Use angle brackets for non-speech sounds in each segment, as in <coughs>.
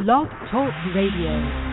Blog Talk Radio.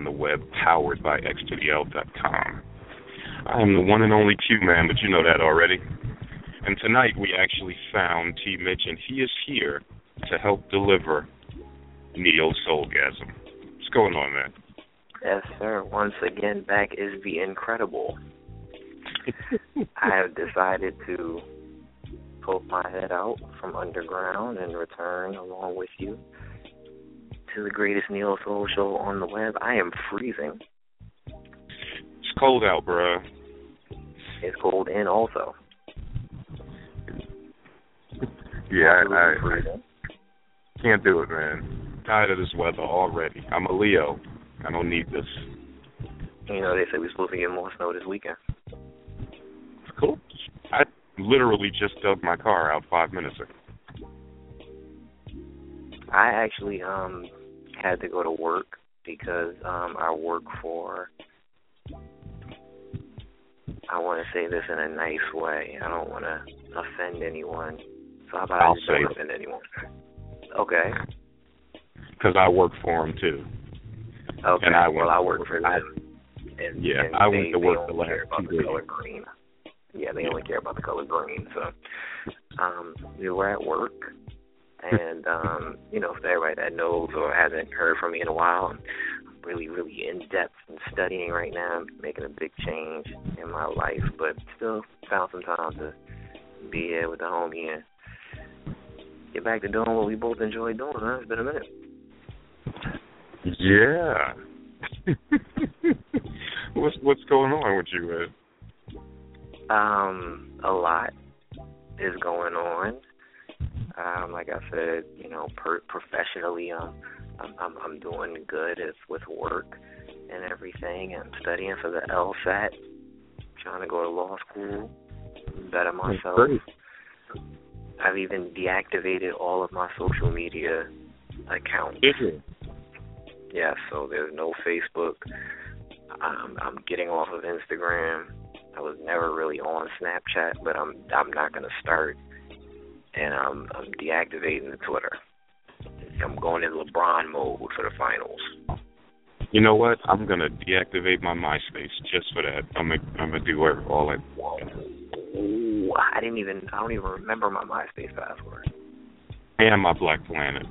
On the web, powered by xtodl.com. I am the one and only Q man, but you know that already. And tonight we actually found T. Mitch, and he is here to help deliver neo soulgasm. What's going on, man? Yes, sir. Once again, back is the incredible. I have decided to poke my head out from underground and return along with you to the greatest neo soul show on the web. I am freezing. It's cold out, bruh. It's cold in also. Yeah, I, I. I can't do it, man. tired of this weather already. I'm a Leo. I don't need this. You know, they said we're supposed to get more snow this weekend. It's cool. I literally just dug my car out five minutes ago. I actually um had to go to work because um I work for I want to say this in a nice way. I don't want to offend anyone. So how about I'll I just say don't offend anyone? Okay. Because I work for him, too. Okay. And I well, I work work. for them. And, Yeah, and I they, went to they work only the last two the days. color green. Yeah, they only care about the color green. So, um, we were at work, and um, you know, for everybody that knows or hasn't heard from me in a while, I'm really, really in depth and studying right now, making a big change in my life, but still found some time to be here with the homie and get back to doing what we both enjoy doing. Huh? It's been a minute. Yeah. <laughs> what's what's going on with you, man? Um, a lot is going on. Um, like I said, you know, per- professionally, um, I'm, I'm I'm doing good as with work and everything. I'm studying for the LSAT, trying to go to law school, better myself. I've even deactivated all of my social media accounts. Yeah, so there's no Facebook. Um, I'm getting off of Instagram. I was never really on Snapchat, but I'm I'm not gonna start. And I'm I'm deactivating the Twitter. I'm going in LeBron mode for the finals. You know what? I'm gonna deactivate my MySpace just for that. I'm gonna I'm gonna do every- all that. Ooh, I didn't even I don't even remember my MySpace password. And my Black Planet.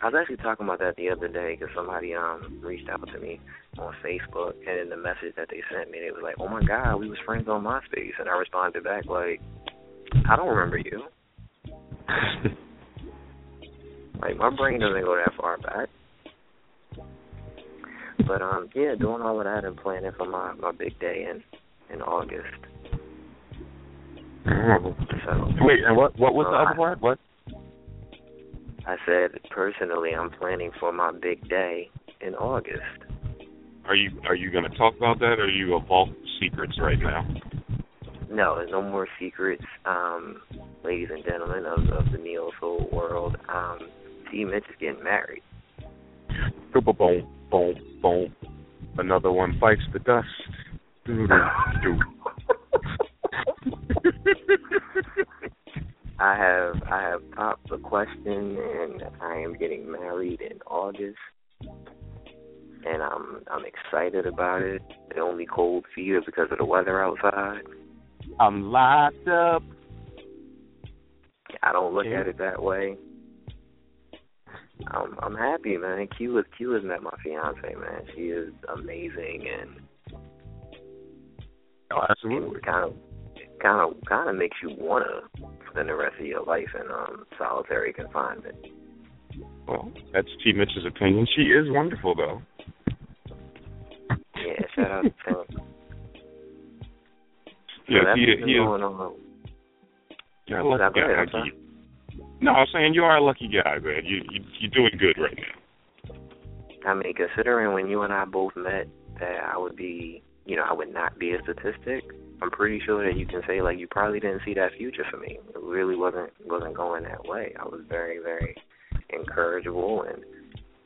I was actually talking about that the other day because somebody um reached out to me on Facebook, and in the message that they sent me, they was like, "Oh my God, we was friends on MySpace," and I responded back like, "I don't remember you." <laughs> Like my brain doesn't go that far back. But um, yeah, doing all of that and planning for my my big day in in August. So Wait, and what what was the Uh, other part? What? I said personally, I'm planning for my big day in August. Are you are you gonna talk about that, or are you a vault secrets right now? No, there's no more secrets, um, ladies and gentlemen of, of the neo soul world. Um, T. Mitch is getting married. Boom, boom, boom, boom. Another one bites the dust. <laughs> I have I have popped the question, and I am getting married in August. and I'm I'm excited about it. The only cold feet is because of the weather outside. I'm locked up. I don't look Yeah. at it that way. I'm I'm happy, man. Q is Q has met my fiance, man. She is amazing and Oh, absolutely. kind of kind of kind of makes you wanna spend the rest of your life in um solitary confinement. Well, that's T. Mitch's opinion. She is wonderful, though. Yeah, shout out to Tim. Yeah, so that's he, he is. on. You're a lucky guy. ahead, Mikey. No, I'm saying you are a lucky guy, man. You, you you're doing good right now. I mean, considering when you and I both met that I would be, you know, I would not be a statistic. I'm pretty sure that you can say like you probably didn't see that future for me. It really wasn't wasn't going that way. I was very very incorrigible and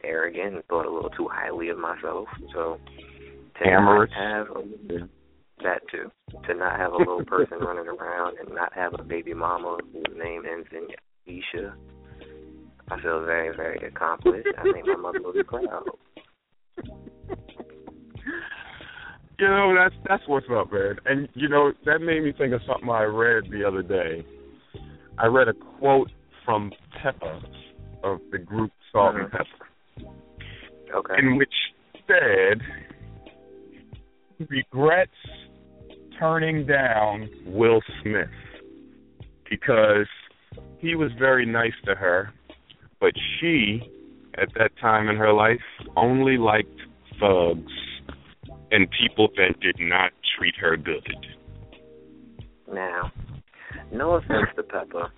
arrogant and thought a little too highly of myself. So to Amorous. have a, that too, to not have a little person <laughs> running around and not have a baby mama whose name ends in Isha. I feel very, very accomplished. I think my mother will be proud. You know, that's that's what's up, man. And you know, that made me think of something I read the other day. I read a quote from Pepa of the group Salt and Mhm. Pepa, Okay. in which said regrets turning down Will Smith because he was very nice to her, but she, at that time in her life, only liked thugs and people that did not treat her good. Now, no offense to Pepa.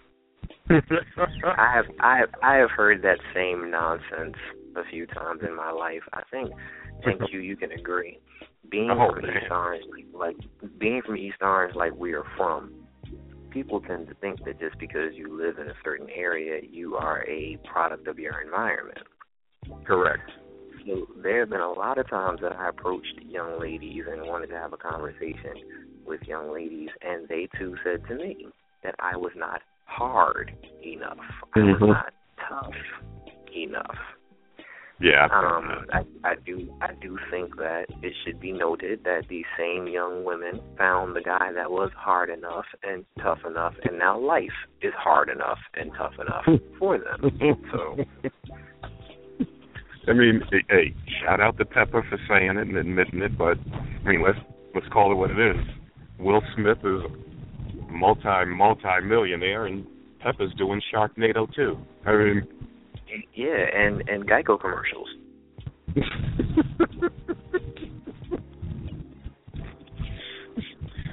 <laughs> I have I have I have heard that same nonsense a few times in my life. I think think <laughs> you you can agree. Being Oh, from man. East Orange, like being from East Orange, like we are from, people tend to think that just because you live in a certain area, you are a product of your environment. Correct. So there have been a lot of times that I approached young ladies and wanted to have a conversation with young ladies, and they too said to me that I was not hard enough. I was Mhm. not tough enough. Yeah. Um, I, I do I do think that it should be noted that these same young women found the guy that was hard enough and tough enough, and now life is hard enough and tough enough <laughs> for them. So I mean, hey, shout out to Pepa for saying it and admitting it, but I mean, let's let's call it what it is. Will Smith is a multi multi millionaire, and Pepa's doing Sharknado too. I mean, yeah, and and Geico commercials.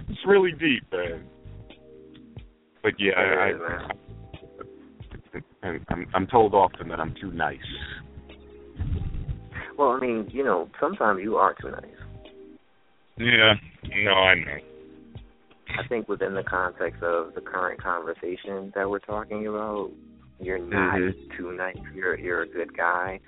it's really deep, man. But yeah, I, It is, man. I, I'm- I'm I'm told often that I'm too nice. Well, I mean, you know, sometimes you are too nice. Yeah, no, I know. I think within the context of the current conversation that we're talking about, you're not Mhm. too nice. You're you're a good guy.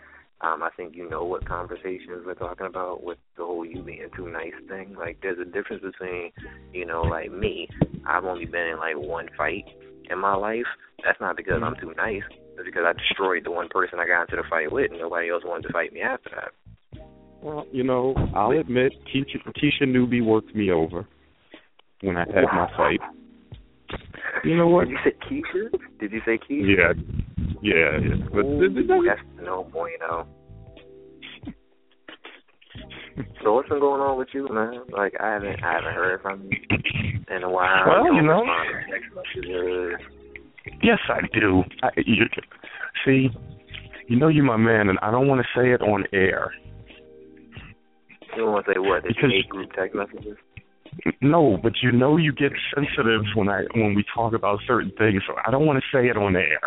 Um, I think you know what conversations we're talking about with the whole you being too nice thing. Like, there's a difference between, you know, like me. I've only been in like one fight in my life. That's not because I'm too nice. It's because I destroyed the one person I got into the fight with, and nobody else wanted to fight me after that. Well, you know, I'll admit, Keisha, Keisha Newby worked me over when I had my fight. You know what? Did you say Keisha? Did you say Keisha? Yeah, yeah, yeah. But Ooh, th- th- th- that's no bueno. So what's been going on with you, man? Like I haven't I haven't heard from you in a while. Well, don't you know. respond to text messages. yes, I do. I, you, see, you know you're my man, and I don't want to say it on air. You don't want to say what? Did you Because- hate group text messages? No, but you know you get sensitive when I when we talk about certain things, so I don't want to say it on air.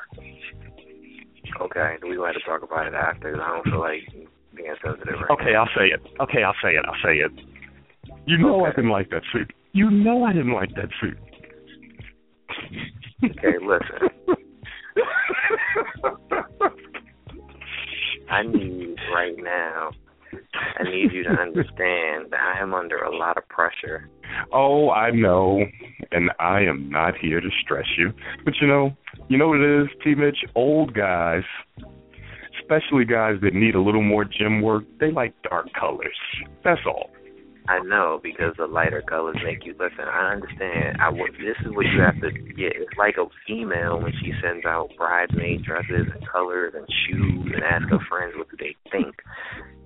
Okay, we have to talk about it after. I don't feel like being sensitive right Okay, I'll say it. Okay, I'll say it. I'll say it. You know I Okay. didn't like that suit. You know I didn't like that suit. Okay, listen. <laughs> I need right now. I need you to understand that I am under a lot of pressure. <laughs> Oh, I know, and I am not here to stress you. But you know, you know what it is, T. Mitch. Old guys, especially guys that need a little more gym work, they like dark colors. That's all. I know because the lighter colors make you listen. I understand. I. This is what you have to get. It's like a female when she sends out bridesmaid dresses and colors and shoes and asks her friends what do they think.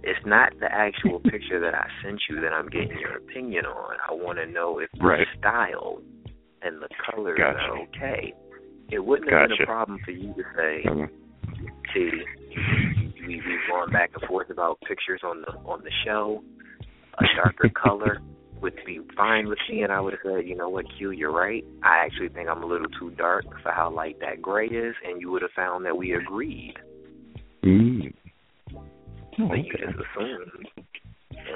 It's not the actual picture that I sent you that I'm getting your opinion on. I want to know if the right. style and the colors gotcha. are okay. It wouldn't have been a problem for you to say, "See, we we've gone back and forth about pictures on the on the show." a darker <laughs> color would be fine with me, and I would have said, you know what, Q, you're right. I actually think I'm a little too dark for how light that gray is, and you would have found that we agreed. Mm. Oh, okay. you just assumed.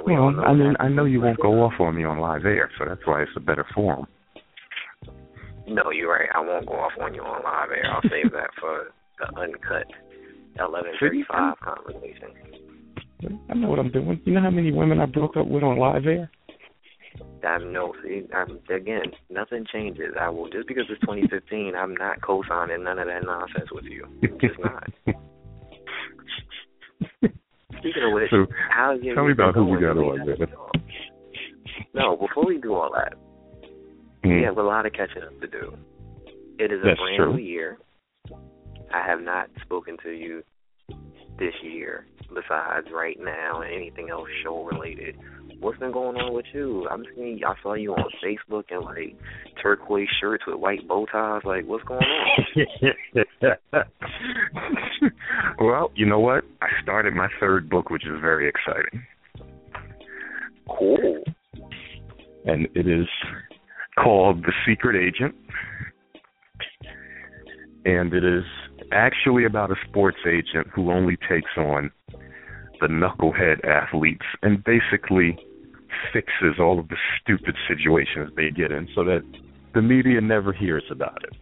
Well, I mean, I know you won't go off on me on live air, so that's why it's a better forum. No, you're right. I won't go off on you on live air. I'll save that for the uncut 11:35 conversation. I know what I'm doing. You know how many women I broke up with on live air? I know. See, I'm, again, nothing changes. I will just because it's 2015. I'm not co-signing none of that nonsense with you. Just not. <laughs> Speaking of which, so, how you tell me about who we got on, on there. No, before we do all that, mm. we have a lot of catching up to do. It is a That's brand true. new year. I have not spoken to you this year besides right now and anything else show related. What's been going on with you? I'm seeing I saw you on Facebook in like turquoise shirts with white bow ties. Like, what's going on? <laughs> well, you know what? I started my third book, which is very exciting. Cool. And it is called The Secret Agent. And it is actually about a sports agent who only takes on the knucklehead athletes and basically fixes all of the stupid situations they get in so that the media never hears about it.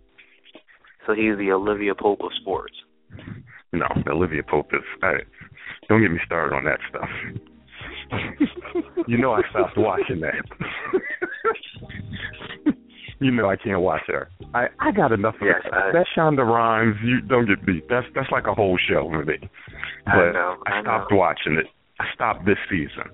So he's the Olivia Pope of sports. No, Olivia Pope is. I, don't get me started on that stuff. you know I stopped watching that. <laughs> you know I can't watch her. I I got enough of Yes, that. I- That Shonda Rhimes, you don't get me. That's that's like a whole show for me. But I know. I, stopped know. watching it. I stopped this season.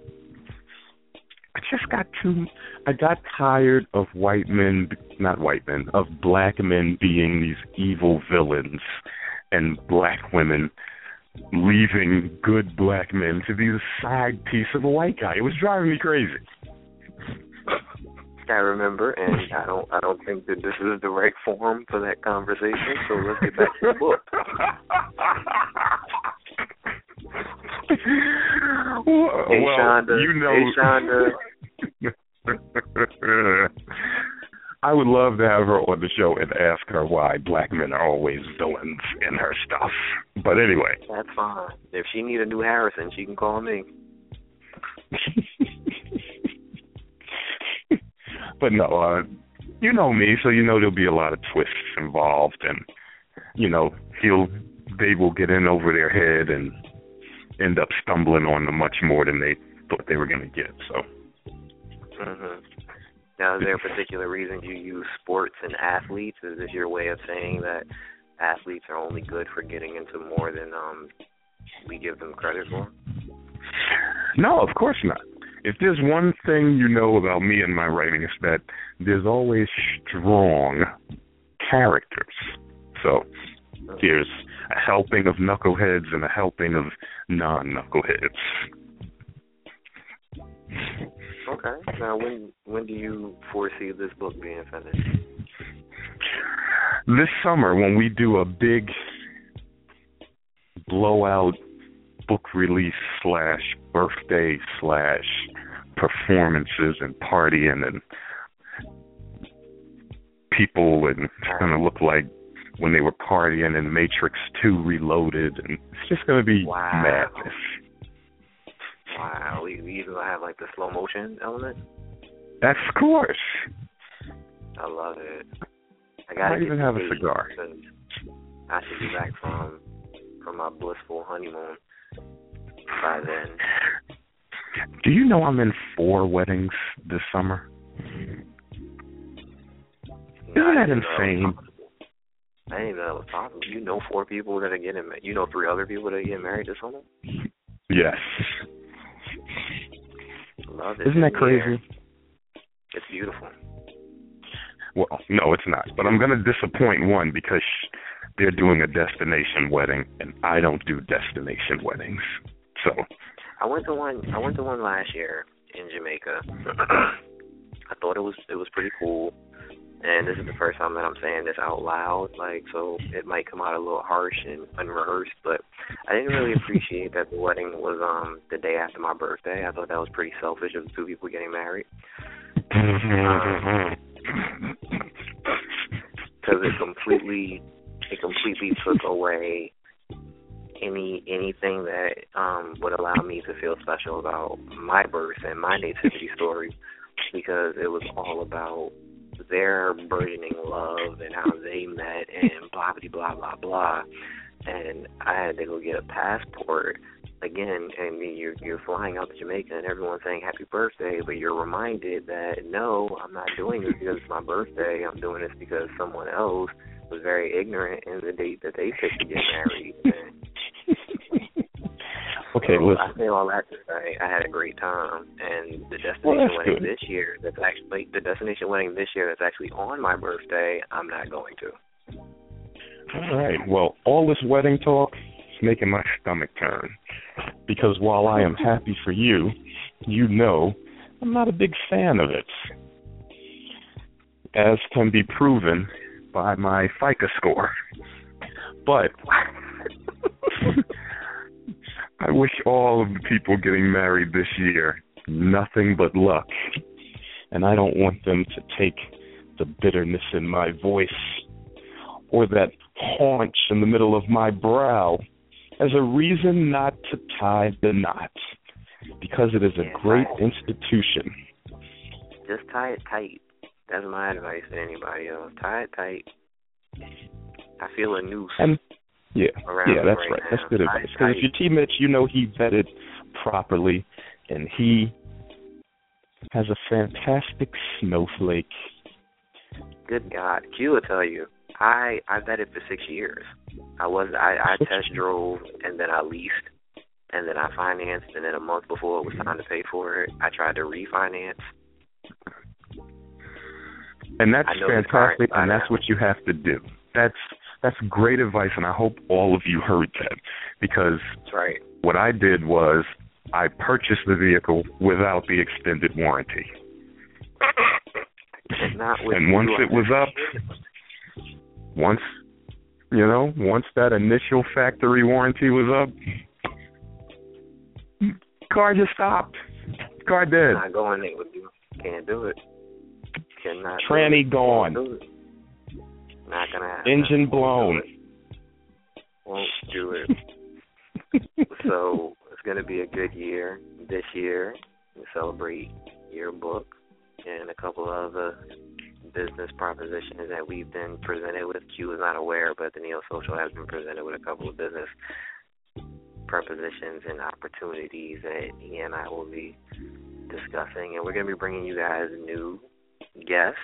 I just got too. I got tired of white men, not white men, of black men being these evil villains, and black women leaving good black men to be the side piece of a white guy. It was driving me crazy. I remember, and I don't. I don't think that this is the right forum for that conversation. So let's get back to the book. well, Hey, Shonda. you know, Hey, Shonda. I would love to have her on the show and ask her why black men are always villains in her stuff. But anyway, That's fine. If she need a new Harrison, she can call me. <laughs> but no, uh, you know me, so you know there'll be a lot of twists involved, and you know he'll they will get in over their head and end up stumbling on much more than they thought they were going to get. So hmm Now, is there a particular reason you use sports and athletes? Is this your way of saying that athletes are only good for getting into more than um we give them credit for? no, of course not. If there's one thing you know about me and my writing, it's that there's always strong characters. So there's a helping of knuckleheads and a helping of non-knuckleheads. Okay. Now, when when do you foresee this book being finished? This summer, when we do a big blowout book release slash birthday slash performances and partying and people and it's gonna look like when they were partying in Matrix Two Reloaded and it's just gonna be Wow. madness. Wow, we, we even have like the slow motion element. That's of course. I love it. I gotta get even have a cigar. I should be back from from my blissful honeymoon by then. Do you know I'm in four weddings this summer? No, I that didn't know that insane? I didn't even know that was possible. You know four people that are getting you know three other people that are getting married this summer? Yes. Love it. Isn't that crazy? It's beautiful. Well, no, it's not. But I'm going to disappoint one because they're doing a destination wedding, and I don't do destination weddings. So. I went to one. I went to one last year in Jamaica. <clears throat> I thought it was it was pretty cool, and this is the first time that I'm saying this out loud. Like, so it might come out a little harsh and unrehearsed, but I didn't really <laughs> appreciate that the wedding was um the day after my birthday. I thought that was pretty selfish of the two people getting married. <laughs> Um, because it completely it completely took away any anything that um would allow me to feel special about my birth and my nativity <laughs> story because it was all about their burgeoning love and how they met and blah blah blah blah blah and I had to go get a passport again, and you're you're flying out to Jamaica and everyone's saying happy birthday, but you're reminded that no, I'm not doing this because it's my birthday. I'm doing this because someone else was very ignorant in the date that they picked to get married. <laughs> okay, so listen. I say all that to say I had a great time, and the destination well, wedding good. this year that's actually the destination wedding this year that's actually on my birthday. I'm not going to. All right. Well, all this wedding talk is making my stomach turn because while I am happy for you, you know I'm not a big fan of it, as can be proven by my FICO score. But I wish all of the people getting married this year nothing but luck. And I don't want them to take the bitterness in my voice or that haunch in the middle of my brow as a reason not to tie the knot because it is a great institution. Just tie it tight. That's my advice to anybody else. Tie it tight. I feel a noose And yeah, yeah, that's right right. That's good advice. Because if tight. you're T Mitch, you know he vetted properly, and he has a fantastic snowflake. Good God, Q will tell you. I I vetted for six years. I was I I test drove and then I leased and then I financed and then a month before it was time to pay for it, I tried to refinance. And that's I know the current fantastic, and that's what you have to do. That's that's great advice, and I hope all of you heard that because right. what I did was I purchased the vehicle without the extended warranty. <coughs> And not with And once it was up, once you know, once that initial factory warranty was up, car just stopped. Car dead. not going with you. Can't do it. Cannot do Tranny gone. Won't do it. Not gonna happen. Engine Won't do blown. it. Won't do it. <laughs> so it's going to be a good year this year. We celebrate yearbook and a couple of other business propositions that we've been presented with. Q is not aware, but the Neo Social has been presented with a couple of business propositions and opportunities that he and I will be discussing. And we're going to be bringing you guys new guests,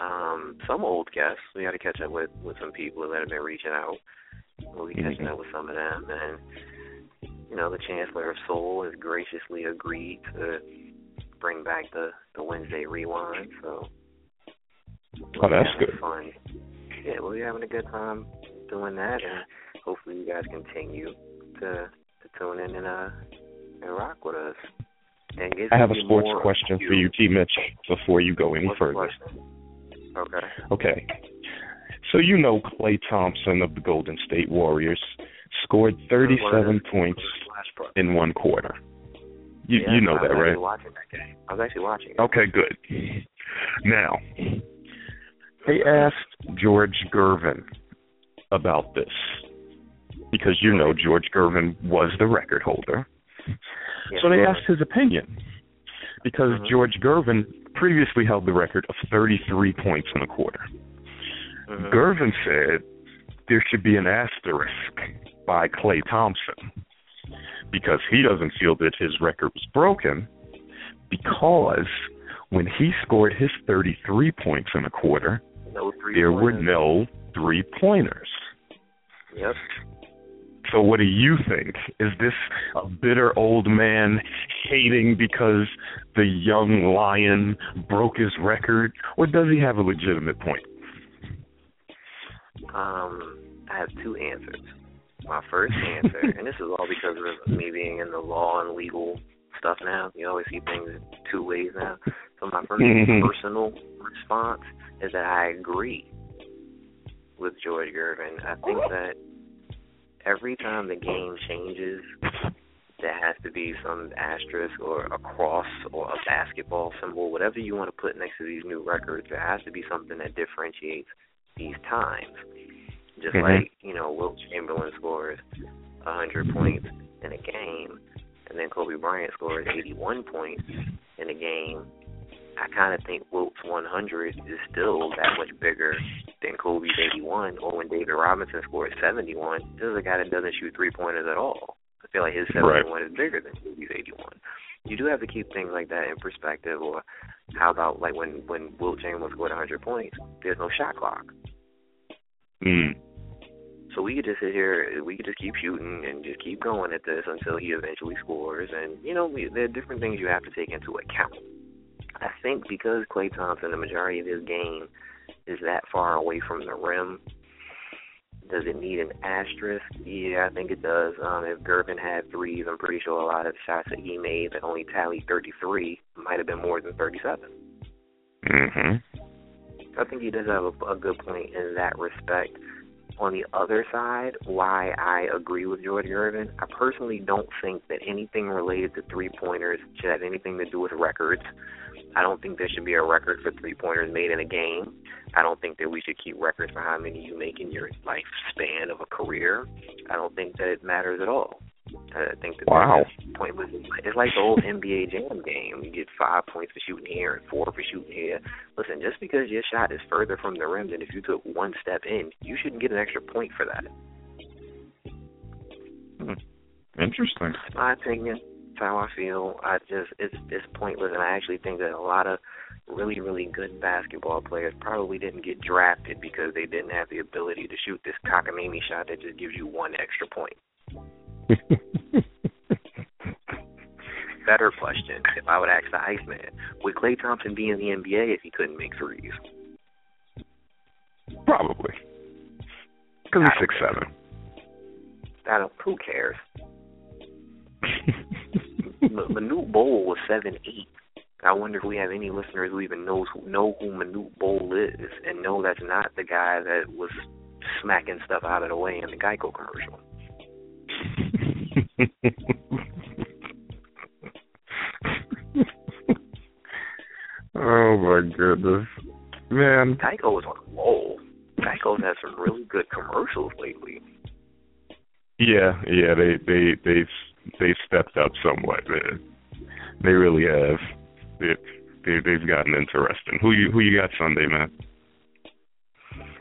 um, some old guests. We got to catch up with, with some people that have been reaching out. We'll be catching Mhm. up with some of them. And, you know, the Chancellor of Soul has graciously agreed to bring back the, the Wednesday rewind. So, Oh, that's good. Fun. Yeah, we'll be having a good time doing that, and hopefully you guys continue to to tune in and uh and rock with us. And I have a sports question for you, T. Mitch, before you go any What's the further. Question? Okay. Okay. So you know Klay Thompson of the Golden State Warriors scored 37 points in one quarter. You Yeah, you know I was that, actually right? Watching that game. I was actually watching. it. Okay, good. Now, they asked George Gervin about this because you know George Gervin was the record holder. Yeah, So they go asked his opinion because Mhm. George Gervin previously held the record of 33 points in a quarter. Mhm. Gervin said there should be an asterisk by Klay Thompson because he doesn't feel that his record was broken because when he scored his 33 points in a quarter, No there were no three pointers. Yep. So what do you think? Is this a bitter old man hating because the young lion broke his record, or does he have a legitimate point? Um, I have two answers. My first answer, <laughs> and this is all because of me being in the law and legal stuff now. You always see things two ways now. So my 1st Mhm. <laughs> personal response is that I agree with George Gervin. I think that every time the game changes, there has to be some asterisk or a cross or a basketball symbol, whatever you want to put next to these new records. There has to be something that differentiates these times. Just Mhm. like you know, Wilt Chamberlain scores a hundred points in a game, and then Kobe Bryant scores 81 points in a game. I kind of think Wilt's 100 is still that much bigger than Kobe's 81, or when David Robinson scored 71. This is a guy that doesn't shoot three pointers at all. I feel like his 71 is bigger than Kobe's 81. You do have to keep things like that in perspective. Or how about like when when Wilt Chamberlain scored 100 points? There's no shot clock. Mm. So we could just sit here, we could just keep shooting and just keep going at this until he eventually scores. And you know, we, there are different things you have to take into account. I think because Klay Thompson, the majority of his game is that far away from the rim. Does it need an asterisk? Yeah, I think it does. Um, if Gervin had threes, I'm pretty sure a lot of shots that he made that only tallied 33 might have been more than 37. Mm-hmm. I think he does have a, a good point in that respect. On the other side, why I agree with George Gervin, I personally don't think that anything related to three pointers should have anything to do with records. I don't think there should be a record for three pointers made in a game. I don't think that we should keep records for how many you make in your lifespan of a career. I don't think that it matters at all. I think that Wow. that's pointless. It's like the old NBA Jam game. You get five points for shooting here and four for shooting here. Listen, just because your shot is further from the rim than if you took one step in, you shouldn't get an extra point for that. Hmm. Interesting. That's my opinion. How I feel. I just it's it's pointless, and I actually think that a lot of really really good basketball players probably didn't get drafted because they didn't have the ability to shoot this cockamamie shot that just gives you one extra point. <laughs> Better question: If I would ask the Iceman, would Klay Thompson be in the NBA if he couldn't make threes? Probably. Because he's six seven. I don't. Who cares? <laughs> Manute Bol was seven eight. I wonder if we have any listeners who even knows who know who Manute Bol is and know that's not the guy that was smacking stuff out of the way in the Geico commercial. <laughs> oh my goodness, man. Geico is on a roll. Geico's had some really good commercials lately. Yeah, yeah, they they they they stepped up somewhat, man. They really have. They, they they've gotten interesting. Who you who you got Sunday, man?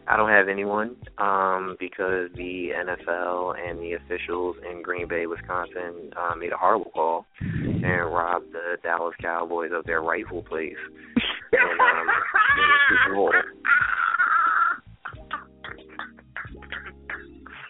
I don't have anyone um, because the NFL and the officials in Green Bay, Wisconsin, uh, made a horrible call and robbed the Dallas Cowboys of their rightful place um. <laughs>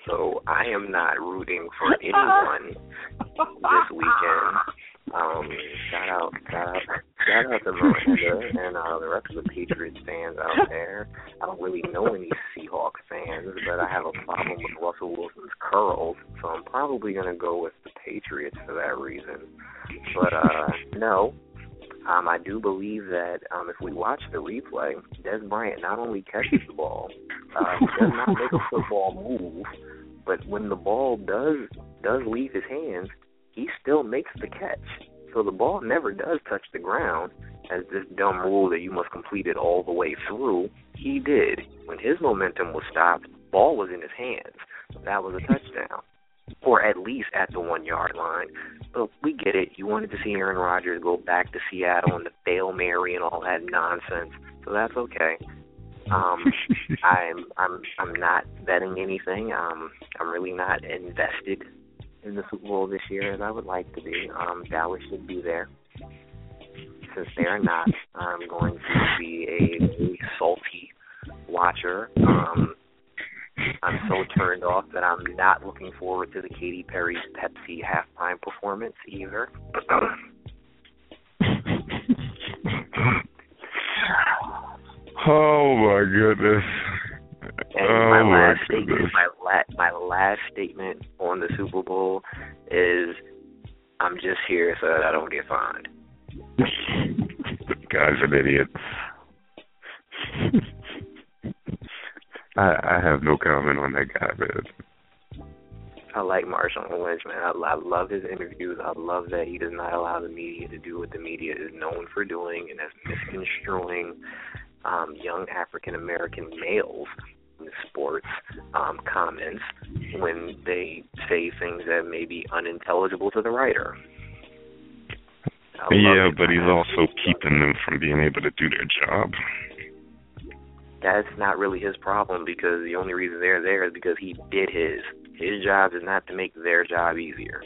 So I am not rooting for anyone this weekend. Um, shout out, shout out, shout out to Miranda and uh, the rest of the Patriots fans out there. I don't really know any Seahawks fans, but I have a problem with Russell Wilson's curls, so I'm probably gonna go with the Patriots for that reason. But uh, no, um, I do believe that um, if we watch the replay, Dez Bryant not only catches the ball, uh, he does not make a football move, but when the ball does does leave his hands, he still makes the catch. So the ball never does touch the ground as this dumb rule that you must complete it all the way through. He did. When his momentum was stopped, ball was in his hands. That was a touchdown. Or at least at the one yard line. But we get it. You wanted to see Aaron Rodgers go back to Seattle and the Fail Mary and all that nonsense. So that's okay. Um I'm I'm I'm not betting anything. Um I'm really not invested in the Super Bowl this year as I would like to be. Um Dallas should be there. Since they are not, I'm going to be a, a salty watcher. Um I'm so turned off that I'm not looking forward to the Katy Perry's Pepsi halftime performance either. Oh my goodness. And oh my my last statement, goodness. my la- my last statement on the Super Bowl is, I'm just here so that I don't get fined. guy's an idiot. I I have no comment on that guy, man. I like Marshawn Lynch, man. I, I love his interviews. I love that he does not allow the media to do what the media is known for doing, and that's misconstruing um, young African American males in sports um, comments when they say things that may be unintelligible to the writer. Yeah, but he's also keeping them from being able to do their job. that's not really his problem because the only reason they're there is because he did his. His job is not to make their job easier.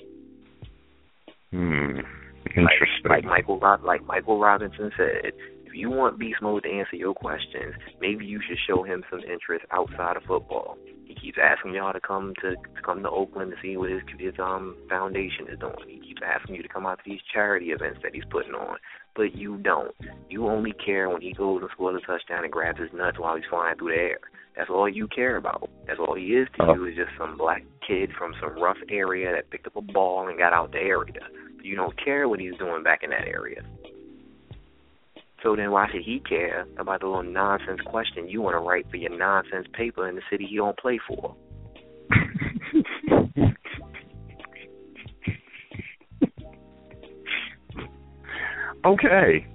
Hmm. Interesting. like Michael like Michael Robinson said, if you want Beast Mode to answer your questions, maybe you should show him some interest outside of football. He keeps asking y'all to come to, to come to Oakland to see what his his um foundation is doing. He keeps asking you to come out to these charity events that he's putting on, but you don't. You only care when he goes and scores a touchdown and grabs his nuts while he's flying through the air. That's all you care about. That's all he is to Oh. you is just some black kid from some rough area that picked up a ball and got out the area. You don't care what he's doing back in that area. So then why should he care about the little nonsense question you want to write for your nonsense paper in the city he don't play for? okay.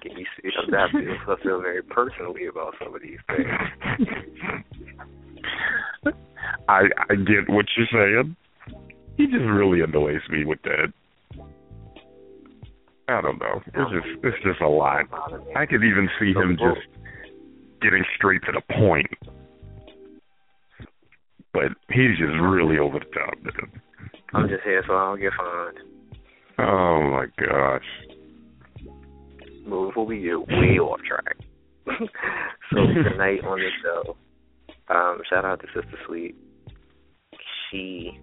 Can you see feel, I feel very personally about some of these things. I I get what you're saying. He just really annoys me with that. I don't know. It's just it's just a lot. I could even see him just getting straight to the point. But he's just really over the top. I'm just here so I don't get fined. Oh my gosh. But before we way off track. so tonight on the show, um, shout out to Sister Sweet. She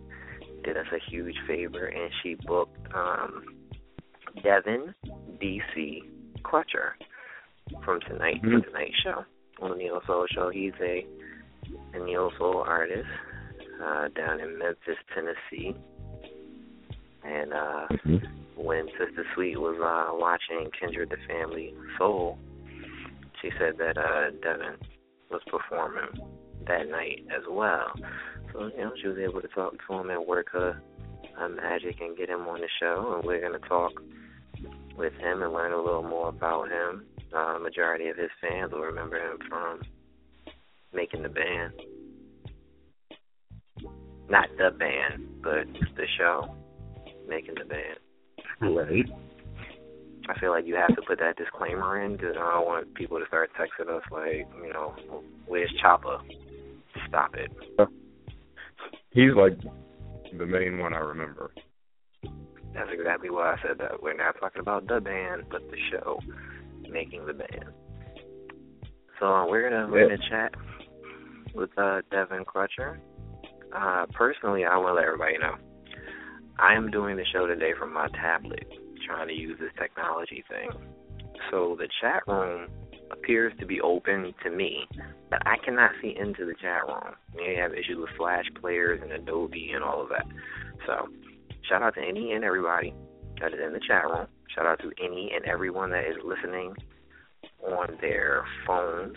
did us a huge favor and she booked um Devin DC Crutcher from tonight Mhm. for tonight's show on the Neo Soul Show. He's a a neo soul artist uh, down in Memphis, Tennessee, and uh, when Sister Sweet was uh, watching Kindred the Family Soul, she said that uh, Devin was performing that night as well. So you know she was able to talk to him and work her, her magic and get him on the show, and we're gonna talk with him and learn a little more about him. Uh, majority of his fans will remember him from making the band. Not the band, but the show, making the band. Right. I feel like you have to put that disclaimer in because I don't want people to start texting us like, you know, where's Chopper? Stop it. He's like the main one I remember. That's exactly why I said that. We're not talking about the band, but the show, making the band. So uh, we're gonna we're gonna chat with uh, Devin Crutcher. Uh, personally, I want to let everybody know I am doing the show today from my tablet, trying to use this technology thing. So the chat room appears to be open to me, but I cannot see into the chat room. They have issues with Flash players and Adobe and all of that. So shout out to any and everybody that is in the chat room. Shout out to any and everyone that is listening on their phones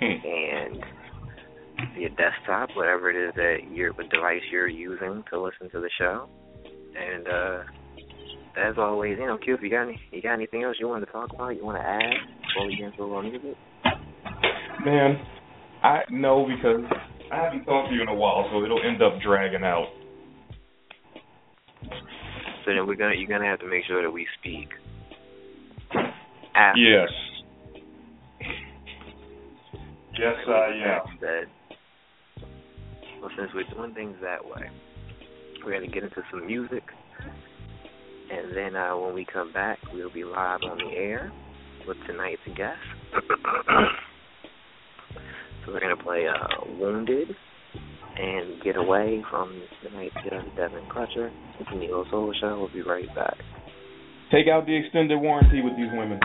and your desktop, whatever it is that your device you're using to listen to the show. And uh as always, you know, Q, if you got any you got anything else you want to talk about, you want to add before we get into a little music? Man, I know because I haven't talked to you in a while, so it'll end up dragging out. So then we're gonna you're gonna have to make sure that we speak. After Yes. Yes, I am. That, well, since we're doing things that way, we're going to get into some music. And then uh, when we come back, we'll be live on the air with tonight's guest. <coughs> so we're going to play uh, Wounded and Get Away from tonight's guest, Devin Crutcher. It's the Neo Soul Show. We'll be right back. Take out the extended warranty with these women.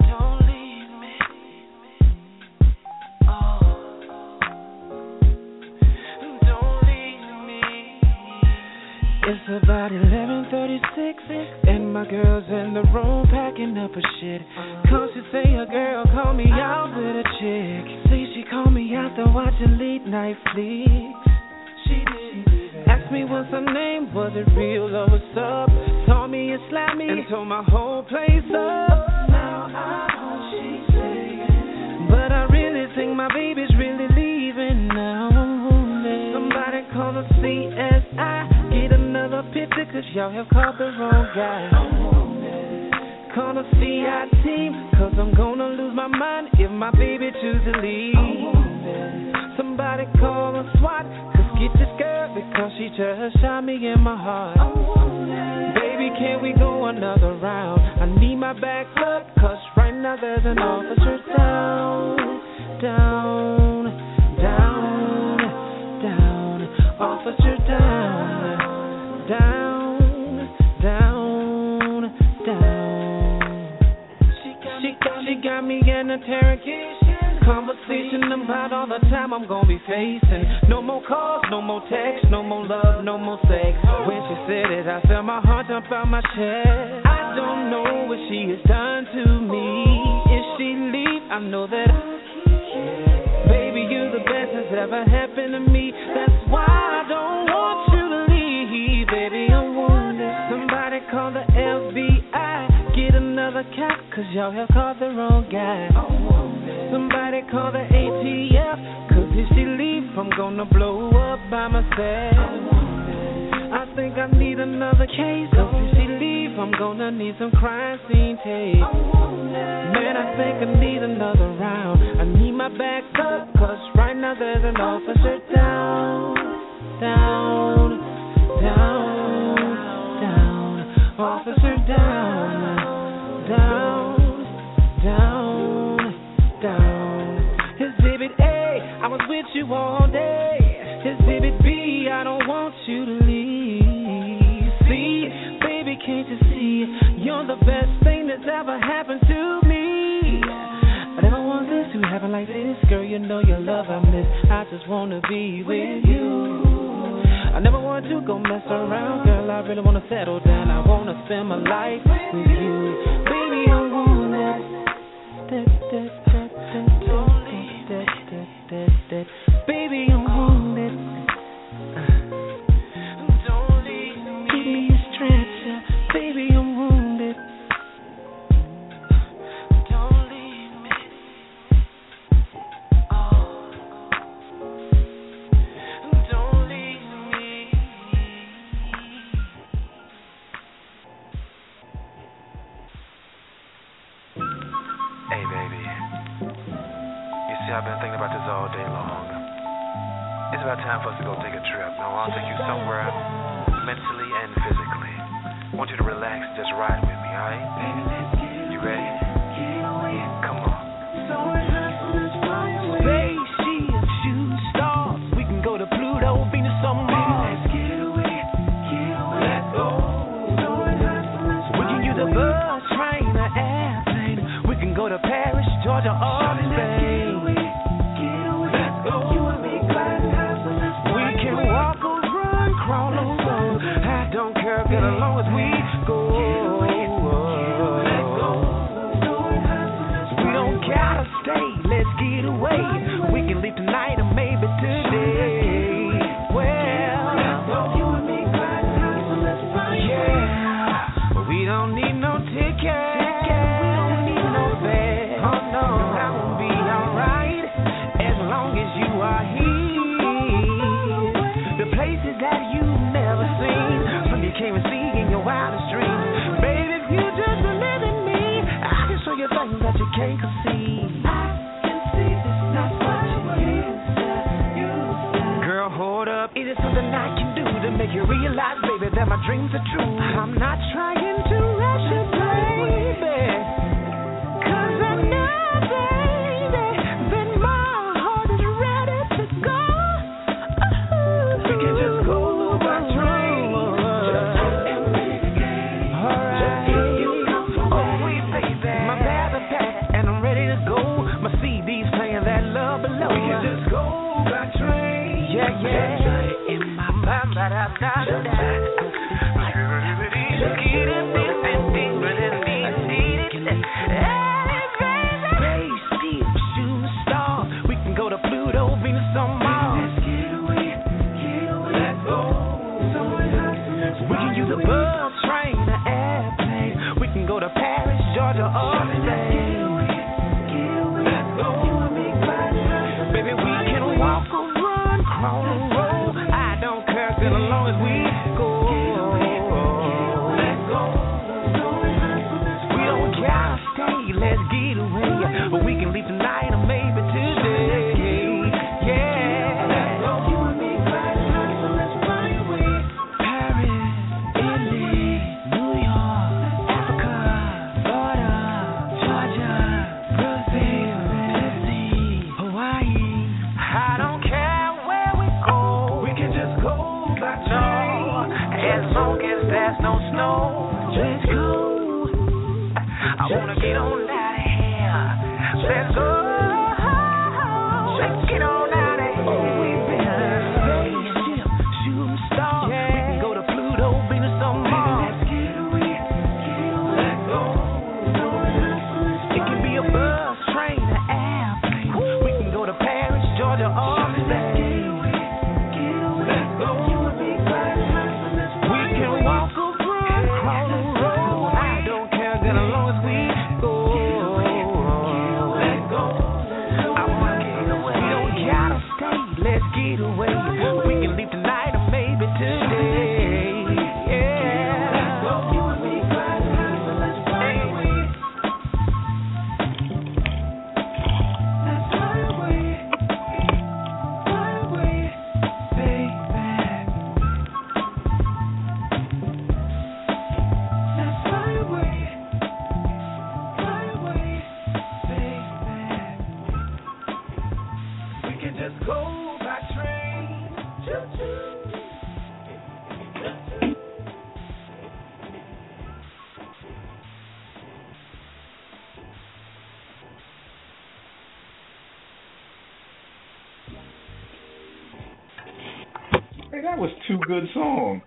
Don't leave me. Oh Don't leave me. It's about 11:36 and my girl's in the room packing up her shit. Cause she say a girl call me out with a chick. Say she called me out after watching late night flicks. She did. Asked me what's her name, was it real or what's up? Told me it slapped me and tore my whole place up. Now I know she's but I really think my baby's picture cause y'all have caught the wrong guy. Call the CI team cause I'm gonna lose my mind if my baby chooses to leave. Somebody call the SWAT cause get this girl because she just shot me in my heart. Baby, can we go another round? I need my back up cause right now there's an officer down, down, down, down, officer down got, me in interrogation. Conversation about all the time I'm gonna be facing. No more calls, no more texts, no more love, no more sex. When she said it, I felt my heart jump out my chest. I don't know what she has done to me. If she leave, I know that I Baby, you're the best that's ever happened to me. That's why I don't want you cause y'all have called the wrong guy. Somebody call the ATF, cause if she leave, I'm gonna blow up by myself. I think I need another case, cause if she leave, I'm gonna need some crime scene tape. Man, I think I need another round. I need my back up, cause right now there's an officer down, down, down, happen like this, girl. You know your love I miss. I just wanna be with you. I never want to go mess around, girl. I really wanna settle down. I wanna spend my life with you, baby. You leave tonight. Make you realize, baby, that my dreams are true. I'm not trying to rush you, baby. Cause I know, baby, that my heart is ready to go. We can just go by train. Alright. Oh, baby. My bag is packed and I'm ready to go. My CD's playing that love below. We can just go by train. Yeah, yeah. Da da da. Good songs.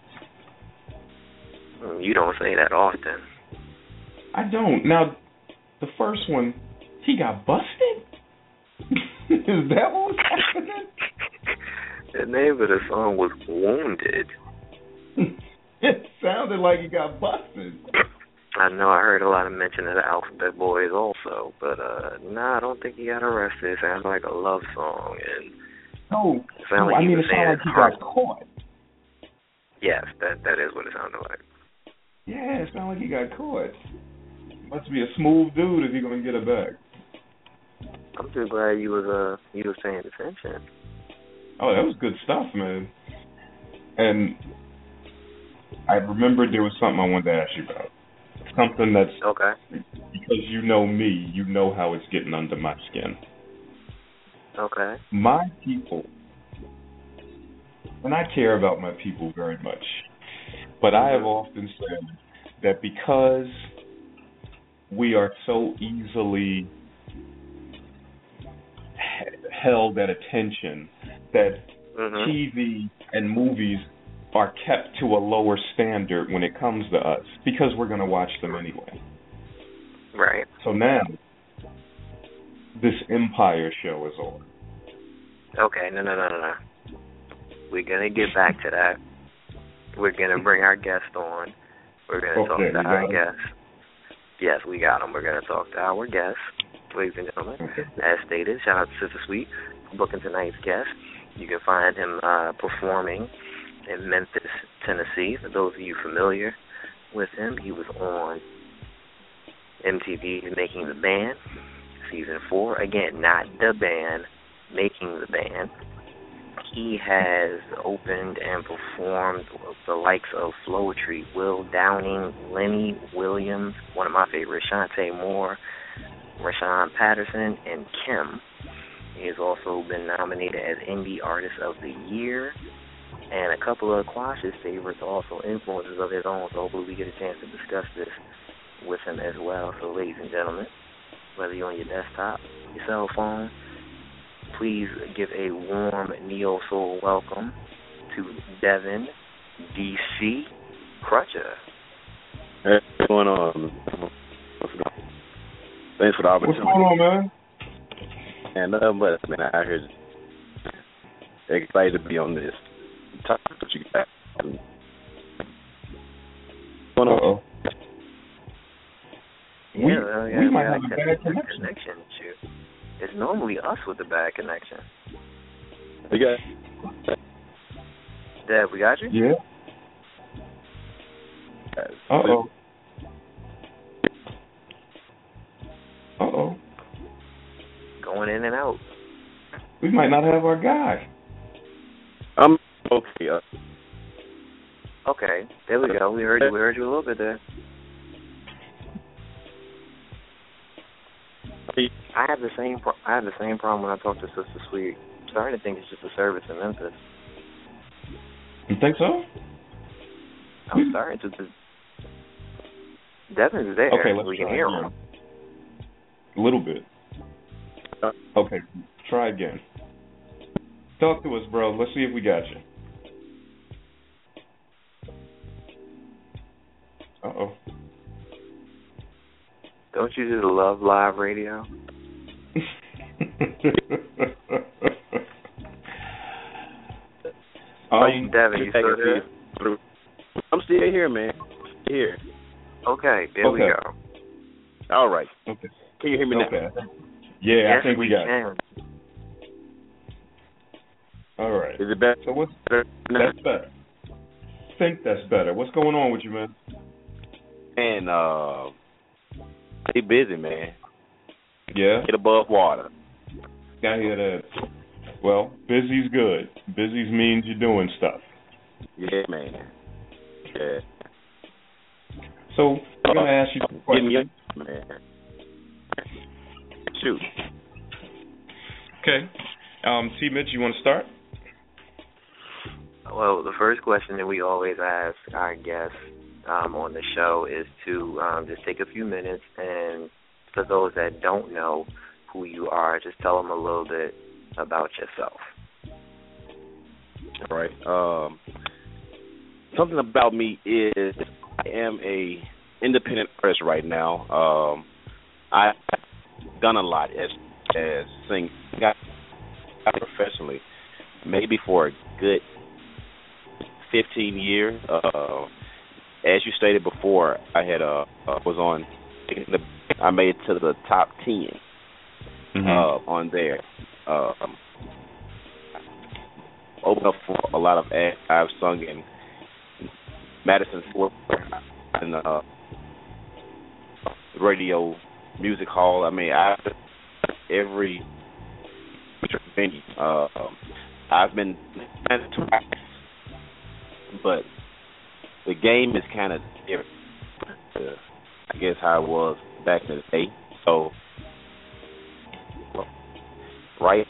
Mm, You don't say that often. I don't. Now, the first one, he got busted? <laughs> Is that what was happening? <laughs> The name of the song was Wounded. <laughs> it sounded like he got busted. I know I heard a lot of mention of the Alphabet Boys also, but uh no, I don't think he got arrested. It sounds like a love song and No, no like I mean, it sounded like saying he got caught. Yes, that that is what it sounded like. Yeah, it sounded like he got caught. Must be a smooth dude if you're gonna get it back. I'm just glad you was uh you was paying attention. Oh, that was good stuff, man. And I remembered there was something I wanted to ask you about. Something that's Okay. because you know me, you know how it's getting under my skin. Okay. My people, and I care about my people very much, but I have often said that because we are so easily held at attention that Mhm. TV and movies are kept to a lower standard when it comes to us because we're going to watch them anyway. Right. So now, this Empire show is on. Okay, no no no no no. We're gonna get back to that. We're gonna bring our guest on. We're gonna talk Okay, to our guest. Yes, we got him. We're gonna talk to our guest, ladies and gentlemen. As stated, shout out to Sister Sweet for booking tonight's guest. You can find him uh, performing in Memphis, Tennessee. For those of you familiar with him, he was on MTV Making the Band, season four. Again, not the band, making the band. He has opened and performed the likes of Floetry, Will Downing, Lenny Williams, one of my favorites, Chanté Moore, Rahsaan Patterson, and Kim. He has also been nominated as Indie Artist of the Year. And a couple of Quash's favorites also influences of his own, so hopefully we get a chance to discuss this with him as well. So ladies and gentlemen, whether you're on your desktop, your cell phone, please give a warm neo soul welcome to Devin DC Crutcher. Hey, what's going on? What's going on? Thanks for the opportunity. What's going on, man? And nothing but man, I hear excited to be on this topic that you got. Going on? Uh-oh. Yeah, We- well, yeah, we might yeah, have a I bad connection. connection issue. It's normally us with the bad connection. You got Dad, we got you? Yeah. Uh oh. Uh oh. Going in and out. We might not have our guy. I'm okay. Uh, Okay, there we go. We heard you. We heard you a little bit there. I have the same. Pro- I have the same problem when I talk to Sister Sweet. I'm starting to think it's just a service in Memphis. You think so? I'm starting to. Just... Devin's there. Okay, let's we can hear again. him. A little bit. Okay, try again. Talk to us, bro. Let's see if we got you. Uh oh. Don't you just love live radio? <laughs> um, Devin, you still there? I'm still here, man. Here. Okay, there we go. All right. okay. Can you hear me Okay. now? Yeah, yes, I think we got it. All right. Is it better? So what's now? that's better? I think that's better. What's going on with you, man? And uh, stay busy, man. Yeah, Get above water. I hear that. Well, busy's good. Busy's means you're doing stuff. Yeah, man. Yeah. So I'm gonna ask you some Getting questions. young, man. Shoot. Okay. Um, T. Mitch, you want to start? Well, the first question that we always ask our guests um, on the show is to um, just take a few minutes and, for those that don't know who you are, just tell them a little bit about yourself. Right. Um, something about me is I am a independent artist right now. Um, I've done a lot as as sing got professionally, maybe for a good fifteen years. Uh, as you stated before, I had uh, uh was on I made it to the top 10 Mm-hmm. uh, on there. Um, opened up for a lot of acts I've sung in Madison Square in the uh, radio music hall. I mean, I've every venue. Uh, I've been twice, but the game is kind of different. Uh, I guess how it was back in the day. So, right,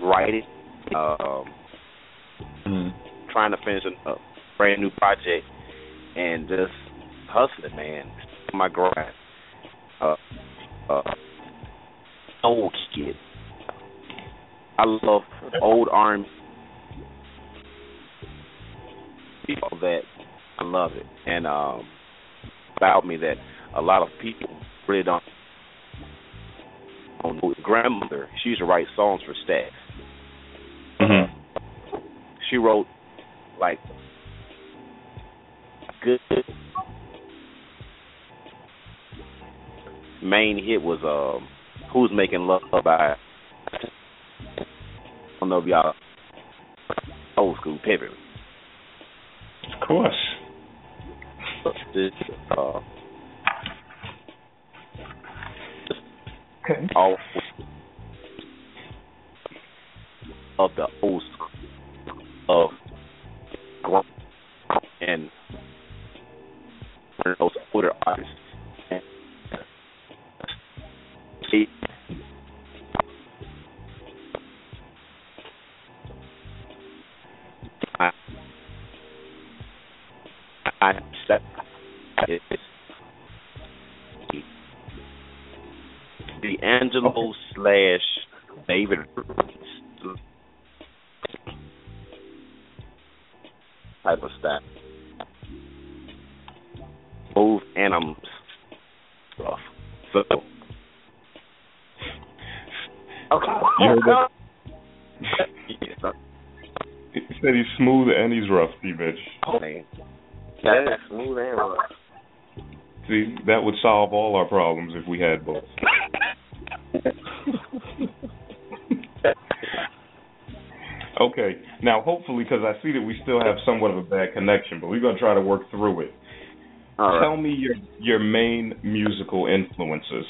write it. Um, Mm-hmm. trying to finish a, brand new project and just hustling, man. My grind. Uh, uh, old kid. I love old arm people that I love it, and um, about me that a lot of people really don't. don't know. Grandmother, she used to write songs for Stax. Mm-hmm. She wrote like good main hit was um Who's Making Love by I don't know if y'all old school pivot. Of course. This uh Okay. all of the old of and those older artists. Angelo slash David type of style. Move and I'm rough. So Okay. You heard that? He said he's smooth and he's rough, T Mitch. man. Yeah, smooth and rough. See, that would solve all our problems if we had both. Now hopefully, because I see that we still have somewhat of a bad connection, but we're gonna try to work through it. All right. Tell me your your main musical influences.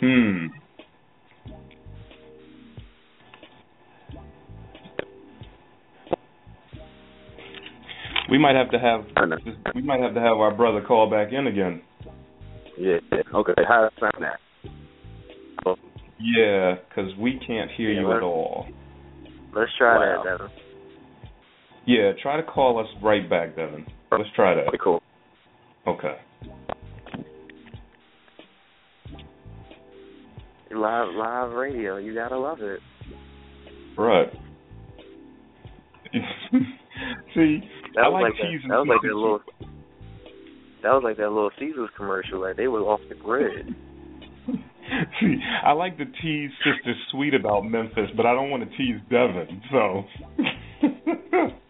Hmm. We might have to have we might have to have our brother call back in again. Yeah. Okay. How does that sound now? Yeah, 'cause we can't hear Yeah, you at all. Let's try Wow. that, Devin. Yeah, try to call us right back, Devin. Let's try Okay, that. cool. Okay. Live live radio, you gotta love it. Right. <laughs> See, That I was like like that, that was like that little that was like that little Caesars commercial, like they were off the grid. <laughs> See, I like to tease Sister Sweet about Memphis, but I don't want to tease Devin. So. <laughs>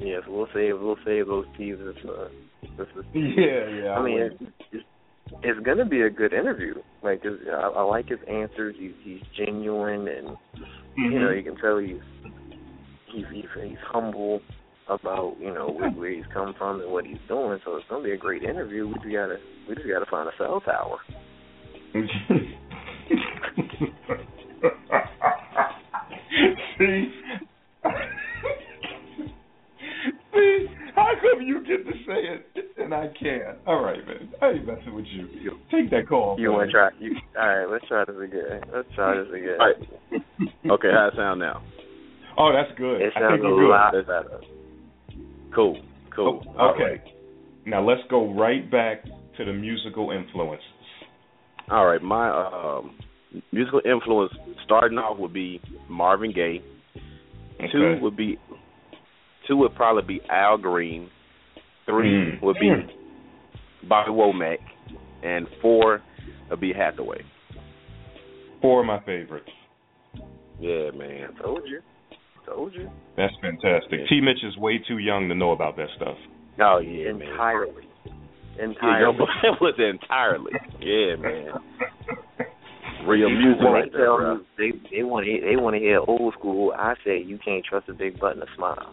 Yes, we'll save we'll save those teasers for this yeah, yeah. I mean, will. It's, gonna be a good interview. Like, I, I like his answers. He's he's genuine, and you know, Mhm. you can tell he's he's he's, he's humble about you know where, where he's come from and what he's doing. So it's gonna be a great interview. We just gotta we just gotta find a cell tower. <laughs> See? See? <laughs> How come you get to say it and I can't? All right, man. I ain't messing with you. Take that call. You want to try? You, all right, let's try this again. Let's try this again. All right. Okay. How it sound now? Oh, that's good. It I sounds think a we're good. better. Cool. Cool. Oh, okay. right. Now let's go right back to the musical influences. All right. My um, musical influence starting off would be Marvin Gaye. Two would be two would probably be Al Green. Three Mm. would be Bobby Womack, and four would be Hathaway. Four of my favorites. Yeah, man. I told you. Told you. That's fantastic. T. Mitch is way too young to know about that stuff. Oh yeah, man. Entirely. Yeah, Entirely. yo, <laughs> it was entirely. Yeah, man. <laughs> Real music Well, right they there, tell bro. me they they want to they want to hear old school. I say you can't trust a big button to smile.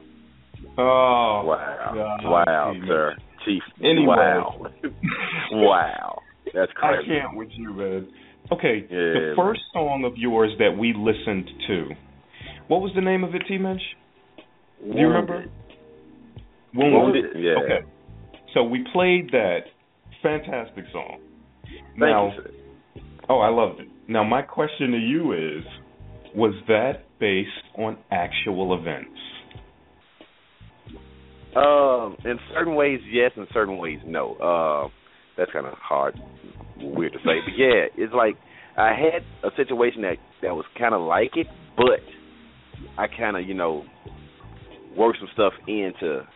Oh Wow. God, wow, sir. Chief. Anyway. Wow. <laughs> wow. That's crazy. I can't with you, man. Okay, Yeah, the man. first song of yours that we listened to, what was the name of it, T. Mitch? Do you remember? Wounded. Yeah. Okay. So we played that fantastic song. Thank now, you, oh, I loved it. Now, my question to you is, was that based on actual events? Um, in certain ways, yes. In certain ways, no. Uh, that's kind of hard, weird to say, but yeah, it's like I had a situation that that was kind of like it, but I kind of, you know, worked some stuff in to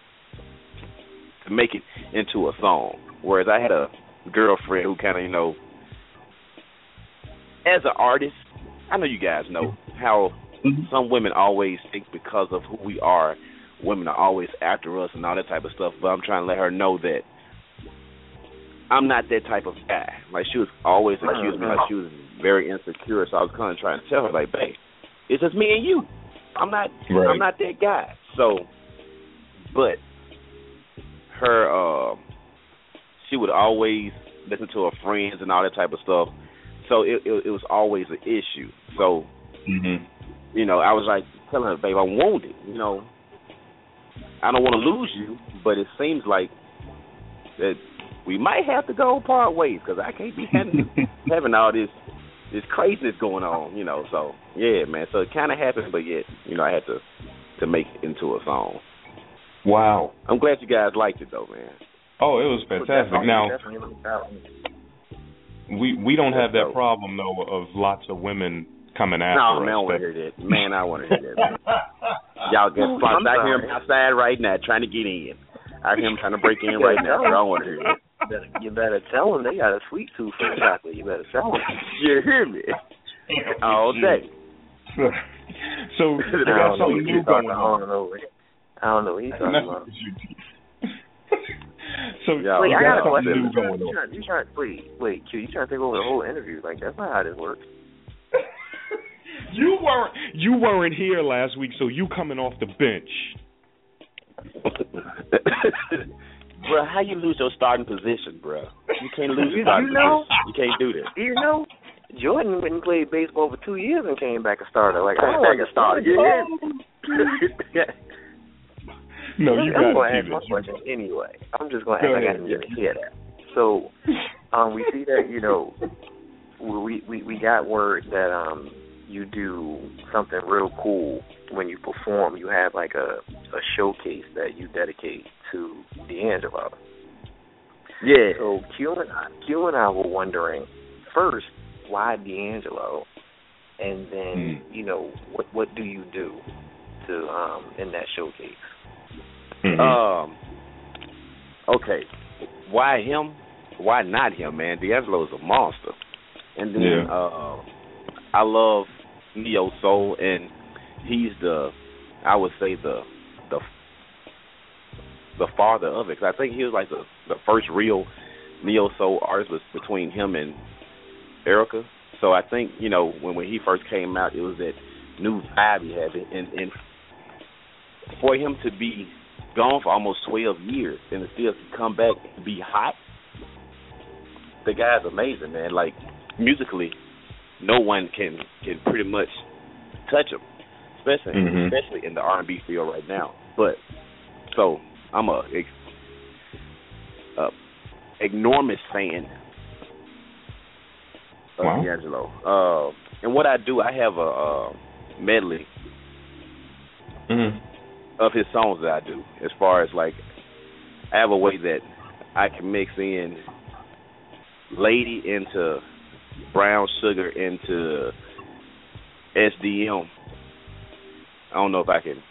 to make it into a song. Whereas I had a girlfriend who kind of, you know, as an artist, I know you guys know how some women always think because of who we are, women are always after us and all that type of stuff. But I'm trying to let her know that I'm not that type of guy. Like she was always accusing me like she was very insecure. So I was kind of trying to tell her like, babe, it's just me and you. I'm not. Right. I'm not that guy. So, but her, uh, she would always listen to her friends and all that type of stuff. So it it, it was always an issue. So Mhm. you know, I was like telling her, babe, I'm wounded. You know, I don't want to lose you, but it seems like that we might have to go part ways because I can't be having, <laughs> having all this this craziness going on. You know, so yeah, man. So it kind of happened, but yet, you know, I had to to make it into a song. Wow. I'm glad you guys liked it though, man. Oh, it was fantastic. Now definitely looked out. we we don't have that problem though of lots of women coming after No, us. man, I don't want to hear that. Man, <laughs> I want to hear that. Y'all get spots. I'm hear him outside right now trying to get in. I hear him trying to break in right now. <laughs> So I don't want to hear that. You better, you better tell them they got a sweet tooth for chocolate. You better tell them. <laughs> You hear me? All day. so I they got something new going on. I don't know. I don't know what he's talking about. so Yeah, Wait, you I got a question. You trying, going you trying, you trying, wait, wait, Q, you trying to take over the whole interview? Like that's not how this works. You weren't you weren't here last week, so you coming off the bench. <coughs> bro, how you lose your starting position, bro? You can't lose your starting you know? position. You can't do that. You know? Jordan went and played baseball for two years and came back a starter. Like I don't Back a starter, yeah. yeah. No, you I'm got going to to ask my question anyway. I'm just going to Go ask. I ahead, got to hear that. So, um, we see that you know, we we we got word that um you do something real cool when you perform. You have like a a showcase that you dedicate to D'Angelo. Yeah. So Q and I, Q and I were wondering first why D'Angelo, and then Hmm. you know what what do you do to um in that showcase? Mhm. Um. Okay. Why him? Why not him, man? D'Angelo is a monster. And then Yeah. uh, I love neo soul, and he's the, I would say the, the, the father of it. 'Cause I think he was like the the first real neo soul artist was between him and Erykah. So I think you know when when he first came out, it was that new vibe he had, and and for him to be gone for almost twelve years and to still come back and be hot, the guy's amazing, man. Like musically, no one can can pretty much touch him, especially Mhm. especially in the R and B field right now. But so I'm a, a enormous fan of Wow. D'Angelo. Uh, and what I do, I have a, uh medley Mhm. of his songs that I do. As far as like, I have a way that I can mix in Lady into Brown Sugar into SDM. I don't know if I can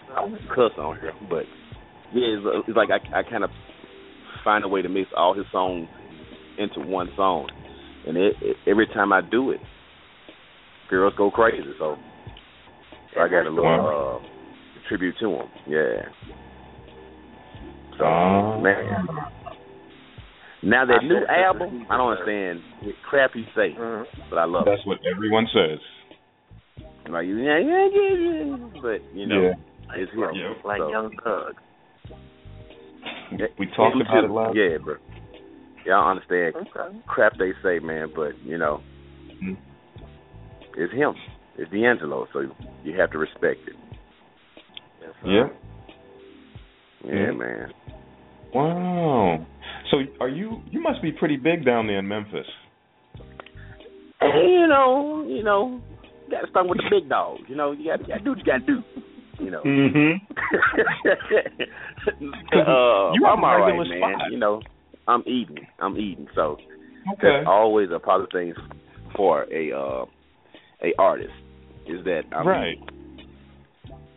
cuss on here, but yeah, it's, it's like I, I kind of find a way to mix all his songs into one song, and it, it, every time I do it, girls go crazy. So, so I got a little uh, tribute to him. Yeah. So man, now that I new album, I don't understand what crap he say, Mhm. but I love it. That's what everyone says. Like yeah, yeah, yeah, yeah. But you know, Yeah. it's him. Yeah. Like So, Young Thug. yeah, We talked him about too. it last. Yeah, bro. Y'all understand Okay. crap they say, man, but you know, Mhm. it's him. It's D'Angelo, so you have to respect it. Yes, sir. Yeah. Yeah, Yeah. man. Wow. So are you? You must be pretty big down there in Memphis. Hey, you know, you know, you gotta start with the big dogs. You know, you gotta, you gotta do what you gotta do. You know. Mm-hmm. <laughs> uh, You have I'm all right, man. spot. You know, I'm eating. I'm eating. So Okay. that's always a positive thing for a uh, a artist is that I'm Right. eating.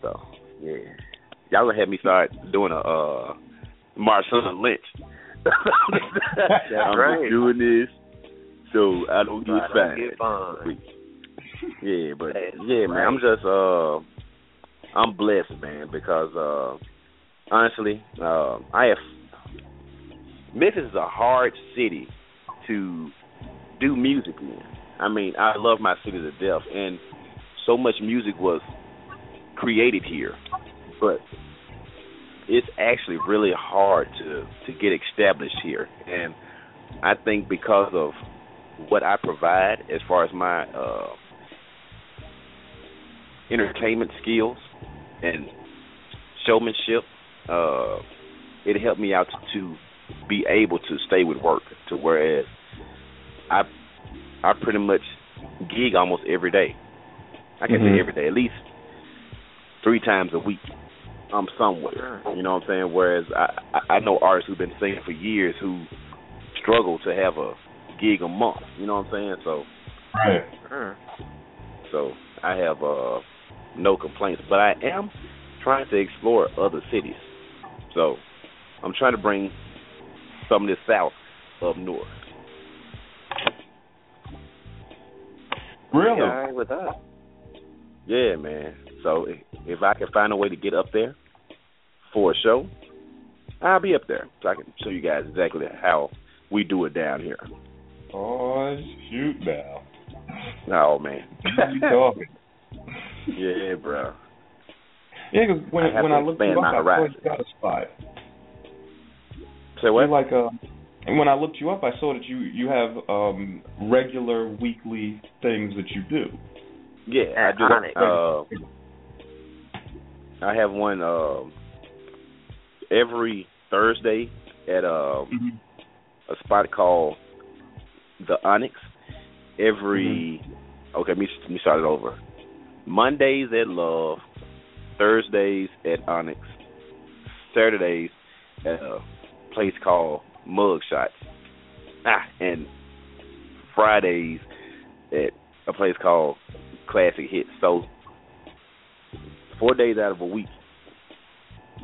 So yeah, y'all gonna have me start doing a uh, Marshawn Lynch. <laughs> I'm right. just doing this so I don't get Right, fined. <laughs> Yeah, but That's yeah, man, I'm just uh I'm blessed, man, because uh honestly, uh I have Memphis is a hard city to do music in. I mean, I love my city to death, and so much music was created here, but it's actually really hard to to get established here, and I think because of what I provide as far as my uh, entertainment skills and showmanship, uh, it helped me out to, to be able to stay with work. To whereas I I pretty much gig almost every day. I can Mhm. say every day, at least three times a week. I'm somewhere. You know what I'm saying? Whereas I I I know artists who've been singing for years who struggle to have a gig a month. You know what I'm saying? So Right. So I have uh no complaints, but I am trying to explore other cities. So I'm trying to bring some of the south up north. Really? Yeah, with that. Yeah, man. So if, if I can find a way to get up there for a show, I'll be up there so I can show you guys exactly how we do it down here. Oh shoot now. Oh man. You talking? <laughs> yeah, bro. Yeah, 'cause when I when I looked you up, my I saw horizon. you got a spot. Say what? You're like uh, and when I looked you up, I saw that you you have um regular weekly things that you do. Yeah, I do. Uh, I have one uh, every Thursday at uh, a spot called the Onyx. Every okay, let me let me start it over. Mondays at Love, Thursdays at Onyx, Saturdays at a place called Mugshots, ah, and Fridays at a place called Classic Hits. So four days out of a week,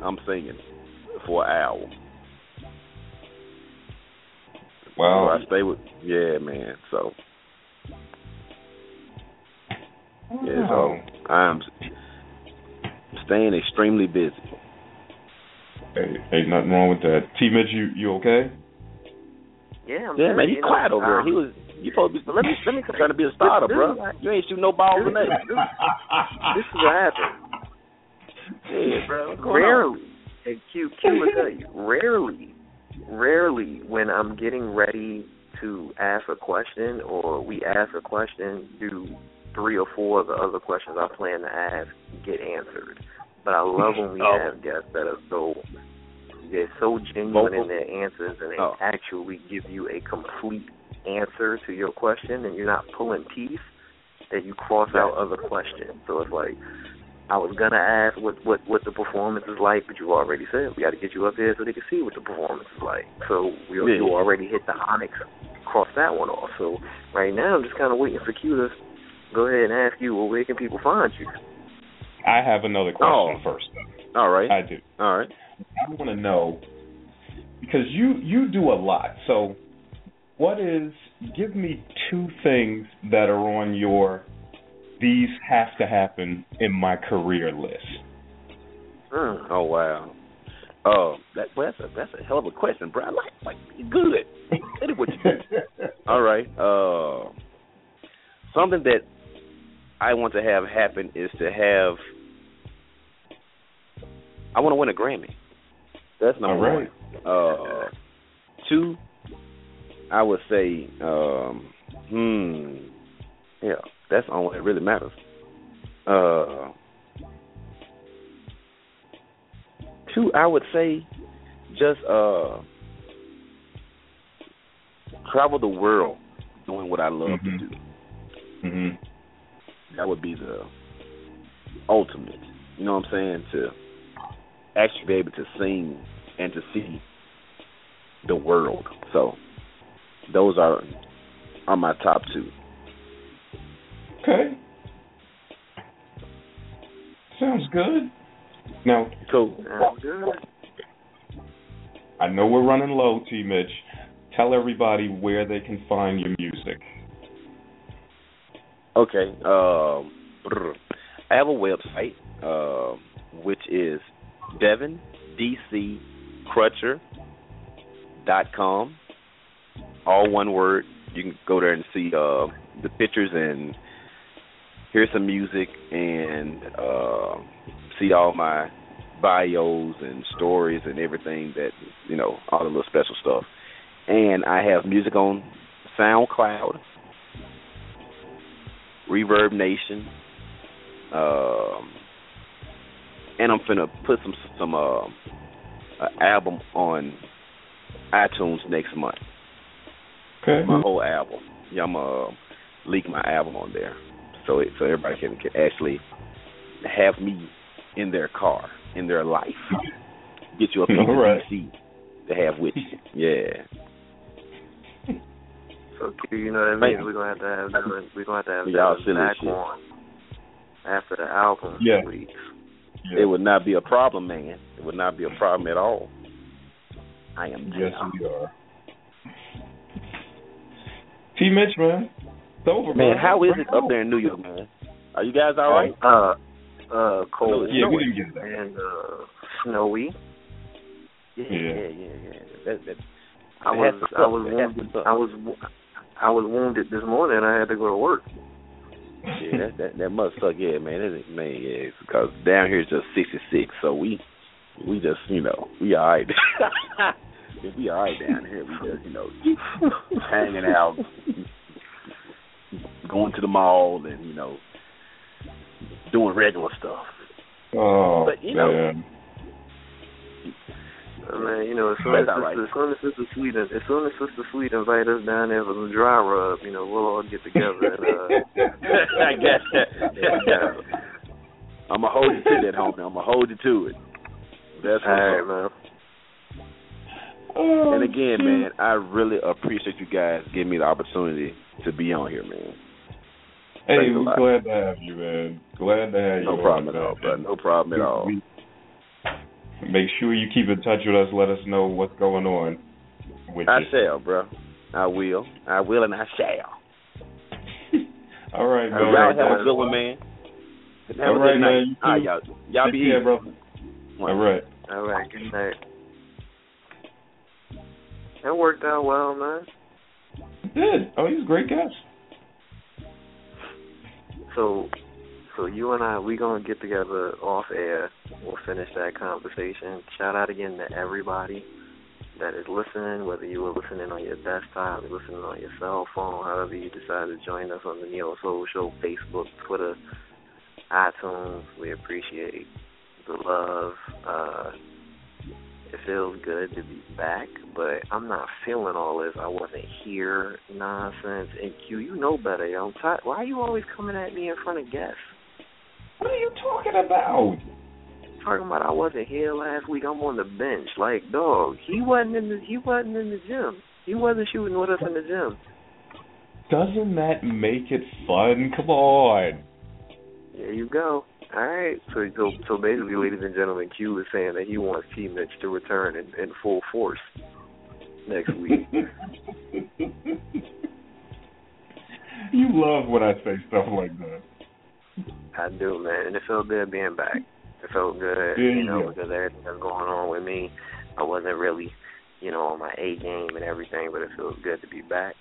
I'm singing for an hour. Wow. So I stay with yeah, man. So yeah, so I'm staying extremely busy. Hey, ain't nothing wrong with that. T Mitch, you you okay? Yeah, I'm Yeah, man, you he's know, quiet over there. He was you supposed to be. Let me let me trying to be a starter, this, bro. This, is You ain't shooting no balls or nothing. this is what happened. <laughs> Yeah, bro. What's on? Rarely, and Q Q will tell you, rarely, rarely when I'm getting ready to ask a question or we ask a question, do three or four of the other questions I plan to ask get answered. But I love when we <laughs> Oh. have guests that are so they're so genuine Vocal? in their answers and they Oh. actually give you a complete answer to your question and you're not pulling teeth that you cross out other questions. So it's like I was gonna ask what what what the performance is like, but you already said we got to get you up there so they can see what the performance is like. So we, Yeah. you already hit the onyx, cross that one off. So right now I'm just kind of waiting for Q to go ahead and ask you, well, where can people find you? I have another question Oh. first. All right. I do. All right. I want to know because you you do a lot. So, what is? Give me two things that are on your these have to happen in my career list. Mm. Oh wow. Oh, that well, that's a that's a hell of a question, bro. I like like good. Tell me what you do. <laughs> All right. Uh, something that I want to have happen is to have. I want to win a Grammy. That's number All right. one. Uh, two, I would say, um, hmm, yeah, that's the only one that really matters. Uh, two, I would say, just uh, travel the world doing what I love Mhm. to do. Mhm. That would be the ultimate. You know what I'm saying? To actually be able to sing and to see the world. So those are are my top two. Okay. Sounds good. Now, Cool. Sounds good. I know we're running low, T. Mitch. Tell everybody where they can find your music. Okay. Um. I have a website, uh, which is Devin DC Crutcher dot com. all one word. You can go there and see uh, the pictures and hear some music and uh, see all my bios and stories and everything that you know, all the little special stuff. And I have music on SoundCloud, Reverb Nation, um, and I'm finna put some some uh, album on iTunes next month. Okay. My whole album. Yeah, I'm gonna uh, leak my album on there, so it, so everybody can, can actually have me in their car, in their life. Get you a <laughs> piece All right. of DC to have with you. Yeah. So you know what I mean? you. We're gonna have to have we're gonna have to have Y'all Devin back on after the album Yeah. weeks. It would not be a problem, man. It would not be a problem at all. I am Yes, down. we are. T. Mitch, man. It's over, Man, bro. how is it up there in New York, man? Are you guys all right? Uh uh cold it's Yeah, we didn't get that. and uh snowy. Yeah, Yeah. yeah, yeah, yeah. That, that, I was I was It has to wounded. I was I was wounded this morning and I had to go to work. yeah, that, that that must suck. Yeah, man. That is, man, yeah. It's because down here it's just sixty six, so we we just you know we all right. <laughs> if we all right down here, we just you know <laughs> hanging out, going to the mall, and you know doing regular stuff. Oh, But, you know- man. Uh, man, you know, as soon as, That's all Sister, right. as soon as Sister Sweet, as soon as Sister Sweet invite us down there for some dry rub, you know, we'll all get together and uh, <laughs> I guess. I'm gonna hold you to that, homie. I'm gonna hold you to it. That's all right, man. Oh, And again, man, I really appreciate you guys giving me the opportunity to be on here, man. Hey, Thanks we're glad to have you, man. Glad to have you. No on, problem at man. all, bro. No problem at all. We- Make sure you keep in touch with us. Let us know what's going on with I you. shall, bro. I will. I will, and I shall. <laughs> All right, man. Y'all right, have a good one, man. Have All right, man. All ah, right, too. y'all. Y'all be care, brother. All right. All right, good night. That worked out well, man. Did. Oh, he's a great guest. So, so you and I, we gonna get together off air. We'll finish that conversation. Shout out again to everybody that is listening, whether you were listening on your desktop, listening on your cell phone, however you decide to join us on the Neo Soul Show, Facebook, Twitter, iTunes. We appreciate the love. Uh, it feels good to be back, but I'm not feeling all this. I wasn't here nonsense. And Q, you know better. yo. Tired. Why are you always coming at me in front of guests? What are you talking about? Talking about I wasn't here last week. I'm on the bench. Like, dog, he wasn't in the he wasn't in the gym. He wasn't shooting with us in the gym. Doesn't that make it fun? Come on. There you go. All right. So so so basically, ladies and gentlemen, Q is saying that he wants T Mitch to return in, in full force next week. <laughs> you love when I say stuff like that. I do, man, and it felt good being back. It felt good, There you know, go. because everything that's going on with me, I wasn't really, you know, on my A game and everything, but it feels good to be back.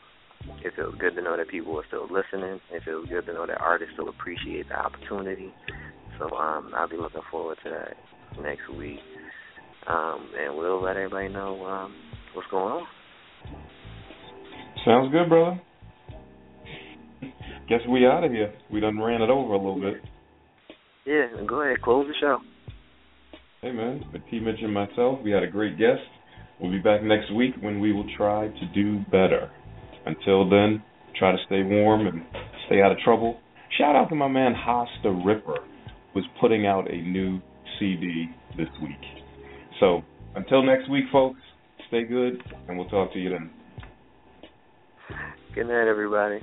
It feels good to know that people are still listening. It feels good to know that artists still appreciate the opportunity. So um, I'll be looking forward to that next week, um, and we'll let everybody know um, what's going on. Sounds good, brother. Guess we out of here. We done ran it over a little bit. Yeah, go ahead, close the show. Hey man, with T Mitch and myself, we had a great guest. We'll be back next week when we will try to do better. Until then, try to stay warm and stay out of trouble. Shout out to my man Haas the Ripper, who's putting out a new CD this week. So until next week, folks, stay good, and we'll talk to you then. Good night, everybody.